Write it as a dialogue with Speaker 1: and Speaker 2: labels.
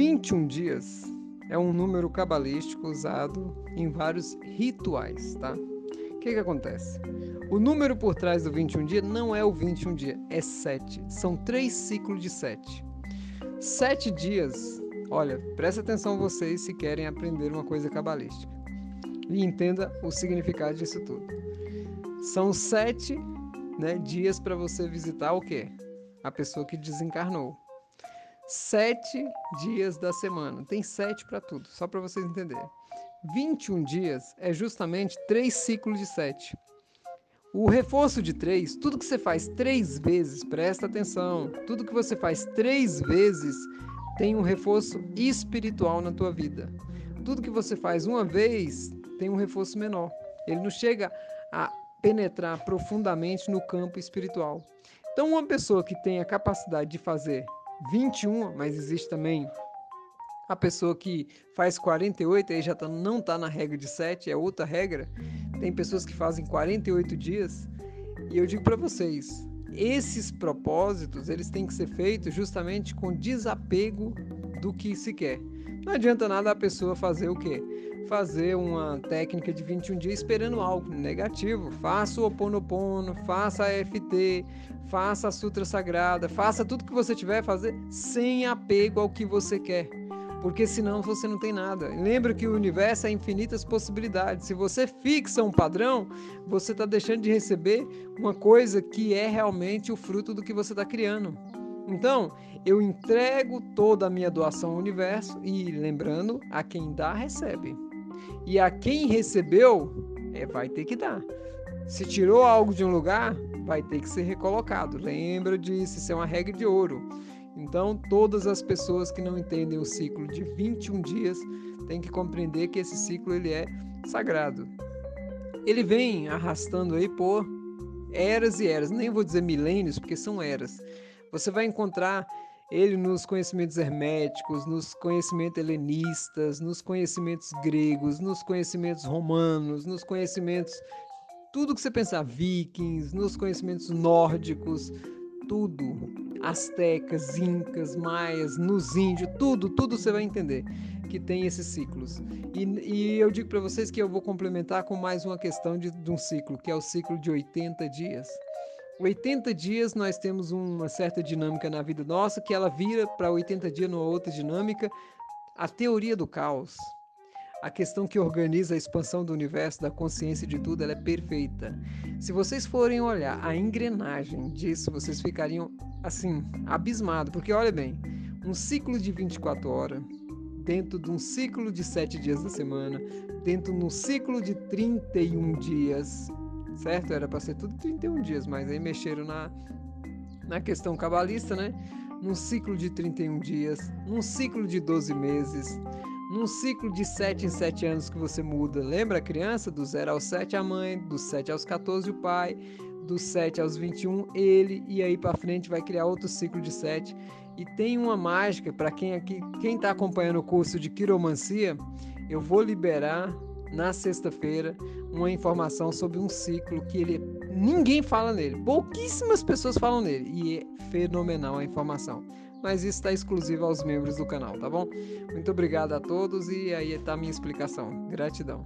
Speaker 1: 21 dias é um número cabalístico usado em vários rituais, tá? O que, que acontece? O número por trás do 21 dia não é o 21 dia, é 7. São três ciclos de 7. Sete dias, olha, presta atenção vocês se querem aprender uma coisa cabalística. E entenda o significado disso tudo. São sete né, dias para você visitar o quê? A pessoa que desencarnou sete dias da semana. Tem sete para tudo, só para vocês entenderem. 21 dias é justamente três ciclos de sete. O reforço de três, tudo que você faz três vezes, presta atenção, tudo que você faz três vezes tem um reforço espiritual na tua vida. Tudo que você faz uma vez tem um reforço menor. Ele não chega a penetrar profundamente no campo espiritual. Então, uma pessoa que tem a capacidade de fazer 21, mas existe também a pessoa que faz 48, aí já tá, não está na regra de 7, é outra regra. Tem pessoas que fazem 48 dias. E eu digo para vocês, esses propósitos, eles têm que ser feitos justamente com desapego do que se quer. Não adianta nada a pessoa fazer o quê? fazer uma técnica de 21 dias esperando algo negativo. Faça o Oponopono, faça a FT, faça a Sutra Sagrada, faça tudo que você tiver a fazer sem apego ao que você quer. Porque senão você não tem nada. Lembra que o universo é infinitas possibilidades. Se você fixa um padrão, você está deixando de receber uma coisa que é realmente o fruto do que você está criando. Então, eu entrego toda a minha doação ao universo e, lembrando, a quem dá, recebe. E a quem recebeu, é, vai ter que dar. Se tirou algo de um lugar, vai ter que ser recolocado. Lembra disso, isso é uma regra de ouro. Então, todas as pessoas que não entendem o ciclo de 21 dias têm que compreender que esse ciclo ele é sagrado. Ele vem arrastando aí por eras e eras, nem vou dizer milênios, porque são eras. Você vai encontrar ele nos conhecimentos herméticos, nos conhecimentos helenistas, nos conhecimentos gregos, nos conhecimentos romanos, nos conhecimentos tudo que você pensar, vikings, nos conhecimentos nórdicos, tudo, astecas, incas, maias, nos índios, tudo, tudo você vai entender que tem esses ciclos. E, e eu digo para vocês que eu vou complementar com mais uma questão de, de um ciclo, que é o ciclo de 80 dias. 80 dias nós temos uma certa dinâmica na vida nossa que ela vira para 80 dias numa outra dinâmica. A teoria do caos, a questão que organiza a expansão do universo, da consciência de tudo, ela é perfeita. Se vocês forem olhar a engrenagem disso, vocês ficariam assim, abismados, porque olha bem, um ciclo de 24 horas, dentro de um ciclo de 7 dias da semana, dentro de um ciclo de 31 dias, certo? Era para ser tudo 31 dias, mas aí mexeram na, na questão cabalista, né? Num ciclo de 31 dias, num ciclo de 12 meses, num ciclo de 7 em 7 anos que você muda. Lembra a criança? Do 0 aos 7 a mãe, do 7 aos 14 o pai, do 7 aos 21 ele, e aí para frente vai criar outro ciclo de 7. E tem uma mágica para quem aqui, quem está acompanhando o curso de quiromancia, eu vou liberar na sexta-feira uma informação sobre um ciclo que ele ninguém fala nele, pouquíssimas pessoas falam nele e é fenomenal a informação. Mas isso está exclusivo aos membros do canal, tá bom? Muito obrigado a todos e aí está a minha explicação. Gratidão.